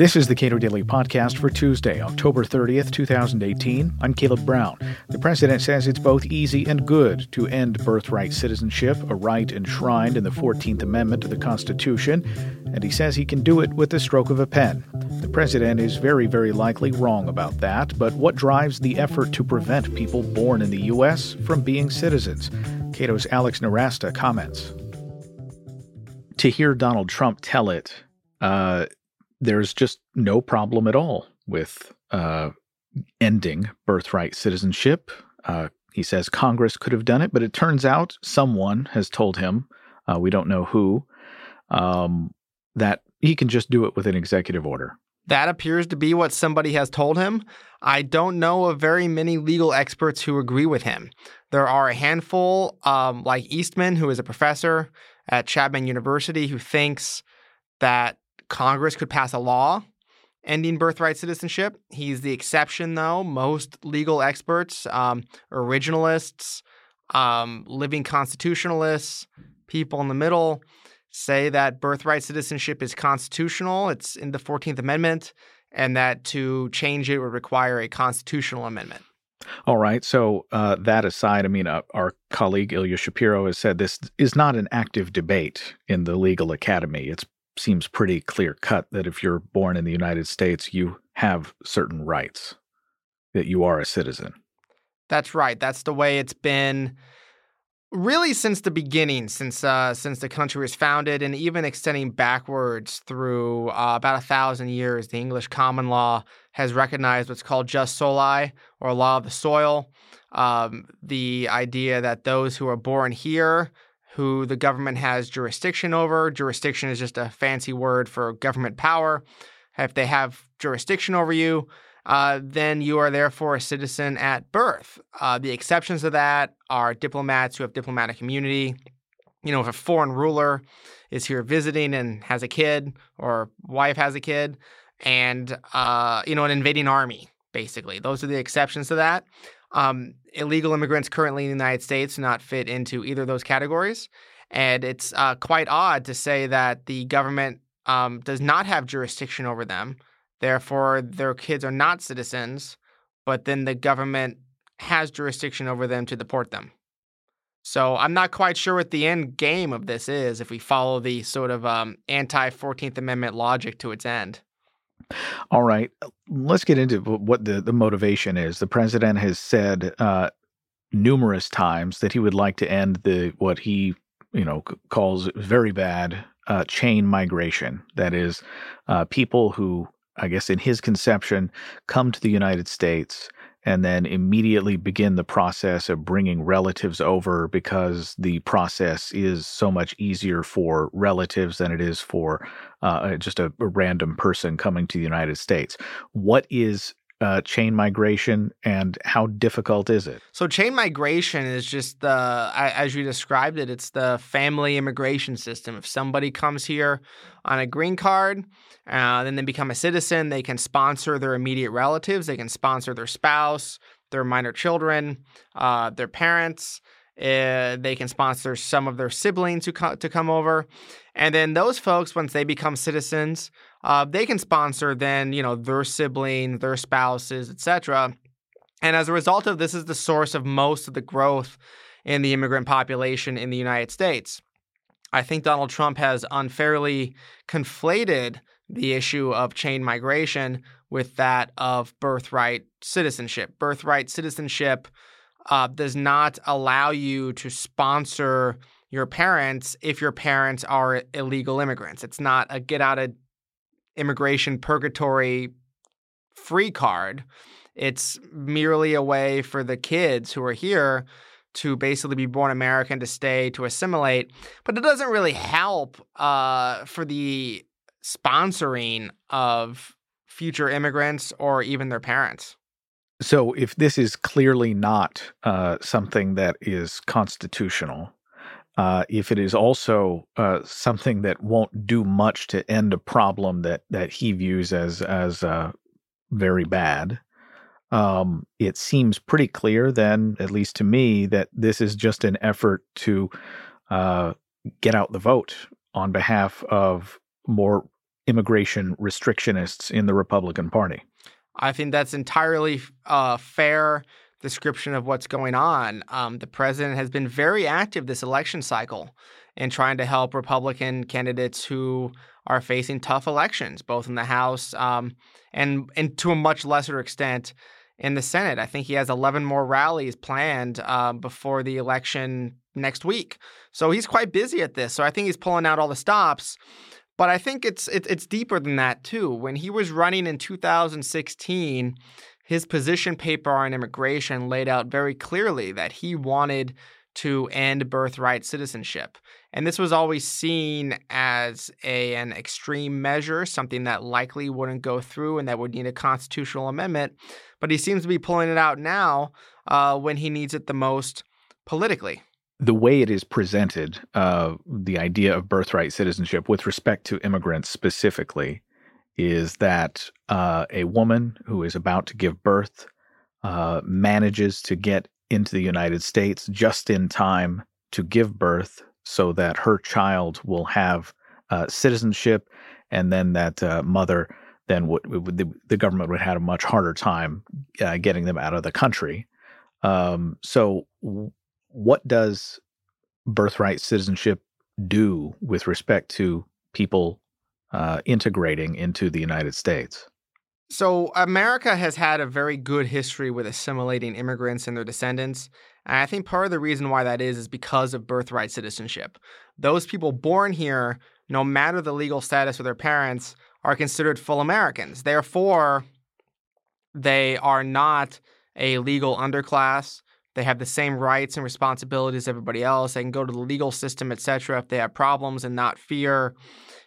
This is the Cato Daily Podcast for Tuesday, October 30th, 2018. I'm Caleb Brown. The president says it's both easy and good to end birthright citizenship, a right enshrined in the 14th Amendment to the Constitution, and he says he can do it with the stroke of a pen. The president is very, very likely wrong about that, but what drives the effort to prevent people born in the U.S. from being citizens? Cato's Alex Nowrasteh comments. To hear Donald Trump tell it, uh, there's just no problem at all with uh, ending birthright citizenship. Uh, he says Congress could have done it, but it turns out someone has told him, uh, we don't know who, um, that he can just do it with an executive order. That appears to be what somebody has told him. I don't know of very many legal experts who agree with him. There are a handful, um, like Eastman, who is a professor at Chapman University, who thinks that Congress could pass a law ending birthright citizenship. He's the exception, though. Most legal experts, um, originalists, um, living constitutionalists, people in the middle, say that birthright citizenship is constitutional. It's in the 14th Amendment, and that to change it would require a constitutional amendment. All right. So, uh, that aside, I mean, uh, our colleague Ilya Shapiro has said this is not an active debate in the legal academy. It seems pretty clear cut that if you're born in the United States, you have certain rights, that you are a citizen. That's right. That's the way it's been really since the beginning, since uh, since the country was founded, and even extending backwards through uh, about a thousand years. The English common law has recognized what's called jus soli, or law of the soil. Um, the idea that those who are born here who the government has jurisdiction over. Jurisdiction is just a fancy word for government power. If they have jurisdiction over you, uh, then you are therefore a citizen at birth. Uh, the exceptions to that are diplomats who have diplomatic immunity. You know, if a foreign ruler is here visiting and has a kid or wife has a kid, and uh, you know, an invading army, basically, those are the exceptions to that. Um, illegal immigrants currently in the United States do not fit into either of those categories. And it's uh, quite odd to say that the government um, does not have jurisdiction over them. Therefore, their kids are not citizens, but then the government has jurisdiction over them to deport them. So I'm not quite sure what the end game of this is if we follow the sort of um, anti 14th Amendment logic to its end. All right, let's get into what the, the motivation is. The president has said uh, numerous times that he would like to end the what he you know calls very bad uh, chain migration. That is, uh, people who I guess in his conception come to the United States and then immediately begin the process of bringing relatives over because the process is so much easier for relatives than it is for uh, just a, a, random person coming to the United States. What is uh, chain migration and how difficult is it? So, chain migration is just the, as you described it, it's the family immigration system. If somebody comes here on a green card, uh, then they become a citizen, they can sponsor their immediate relatives, they can sponsor their spouse, their minor children, uh, their parents. Uh, they can sponsor some of their siblings who co- to come over, and then those folks, once they become citizens, uh, they can sponsor then you know their sibling, their spouses, etc. And as a result of this, is the source of most of the growth in the immigrant population in the United States. I think Donald Trump has unfairly conflated the issue of chain migration with that of birthright citizenship. Birthright citizenship uh, does not allow you to sponsor your parents if your parents are illegal immigrants. It's not a get out of immigration purgatory free card. It's merely a way for the kids who are here to basically be born American, to stay, to assimilate. But it doesn't really help uh, for the sponsoring of future immigrants or even their parents. So, if this is clearly not uh, something that is constitutional, uh, if it is also uh, something that won't do much to end a problem that that he views as as uh, very bad, um, it seems pretty clear then, at least to me, that this is just an effort to uh, get out the vote on behalf of more immigration restrictionists in the Republican Party. I think that's entirely uh, fair description of what's going on. Um, the president has been very active this election cycle in trying to help Republican candidates who are facing tough elections, both in the House um, and, and to a much lesser extent in the Senate. I think he has 11 more rallies planned uh, before the election next week. So he's quite busy at this. So I think he's pulling out all the stops. But I think it's it, it's deeper than that too. When he was running in 2016, his position paper on immigration laid out very clearly that he wanted to end birthright citizenship. And this was always seen as a, an extreme measure, something that likely wouldn't go through and that would need a constitutional amendment. But he seems to be pulling it out now uh, when he needs it the most politically. The way it is presented, uh, the idea of birthright citizenship with respect to immigrants specifically, is that uh, a woman who is about to give birth uh, manages to get into the United States just in time to give birth so that her child will have uh, citizenship and then that uh, mother then would, would the, the, government would have a much harder time uh, getting them out of the country. Um, so, what does birthright citizenship do with respect to people uh, integrating into the United States? So, America has had a very good history with assimilating immigrants and their descendants. And I think part of the reason why that is is because of birthright citizenship. Those people born here, no matter the legal status of their parents, are considered full Americans. Therefore, they are not a legal underclass. They have the same rights and responsibilities as everybody else. They can go to the legal system, etc., if they have problems and not fear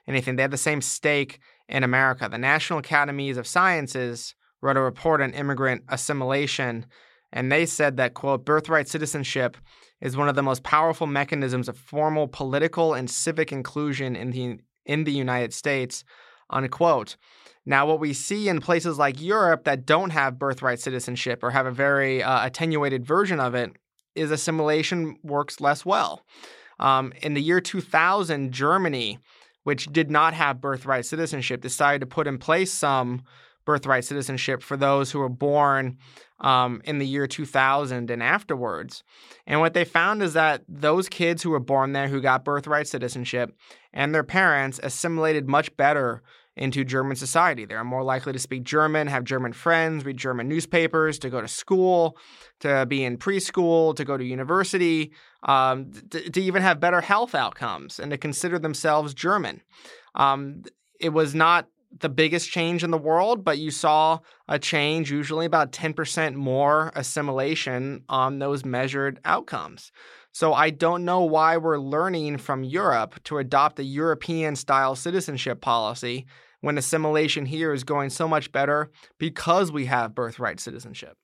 anything. They have the same stake in America. The National Academies of Sciences wrote a report on immigrant assimilation, and they said that, quote, birthright citizenship is one of the most powerful mechanisms of formal political and civic inclusion in the in the United States, unquote. Now, what we see in places like Europe that don't have birthright citizenship or have a very uh, attenuated version of it is assimilation works less well. Um, in the year 2000, Germany which did not have birthright citizenship, decided to put in place some birthright citizenship for those who were born um, in the year 2000 and afterwards. And what they found is that those kids who were born there who got birthright citizenship and their parents assimilated much better into German society. They're more likely to speak German, have German friends, read German newspapers, to go to school, to be in preschool, to go to university, um, to, to, even have better health outcomes, and to consider themselves German. Um, it was not the biggest change in the world, but you saw a change, usually about 10% more assimilation on those measured outcomes. So I don't know why we're learning from Europe to adopt a European style citizenship policy when assimilation here is going so much better because we have birthright citizenship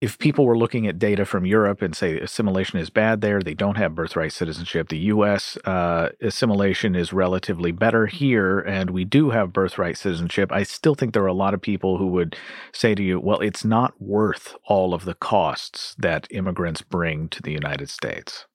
if people were looking at data from Europe and say assimilation is bad there, they don't have birthright citizenship. The U.S. Uh, assimilation is relatively better here, and we do have birthright citizenship. I still think there are a lot of people who would say to you, well, it's not worth all of the costs that immigrants bring to the United States.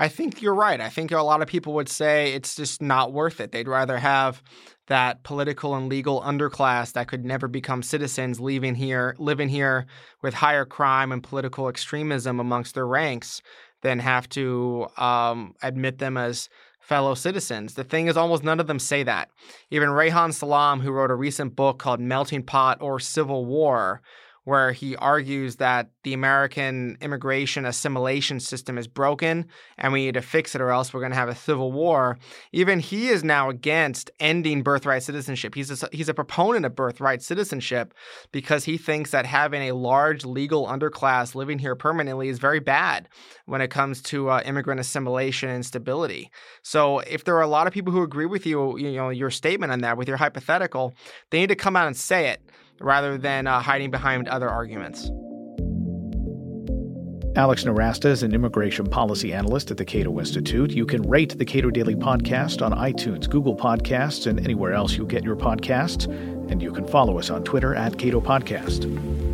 I think you're right. I think a lot of people would say it's just not worth it. They'd rather have that political and legal underclass that could never become citizens leaving here, living here with higher crime and political extremism amongst their ranks than have to um, admit them as fellow citizens. The thing is, almost none of them say that. Even Reihan Salam, who wrote a recent book called Melting Pot or Civil War, where he argues that the American immigration assimilation system is broken and we need to fix it or else we're going to have a civil war. Even he is now against ending birthright citizenship. He's a, he's a proponent of birthright citizenship because he thinks that having a large legal underclass living here permanently is very bad when it comes to uh, immigrant assimilation and stability. So if there are a lot of people who agree with you, you know, your statement on that with your hypothetical, they need to come out and say it rather than uh, hiding behind other arguments. Alex Nowrasteh is an immigration policy analyst at the Cato Institute. You can rate the Cato Daily Podcast on iTunes, Google Podcasts, and anywhere else you get your podcasts. And you can follow us on Twitter at Cato Podcast.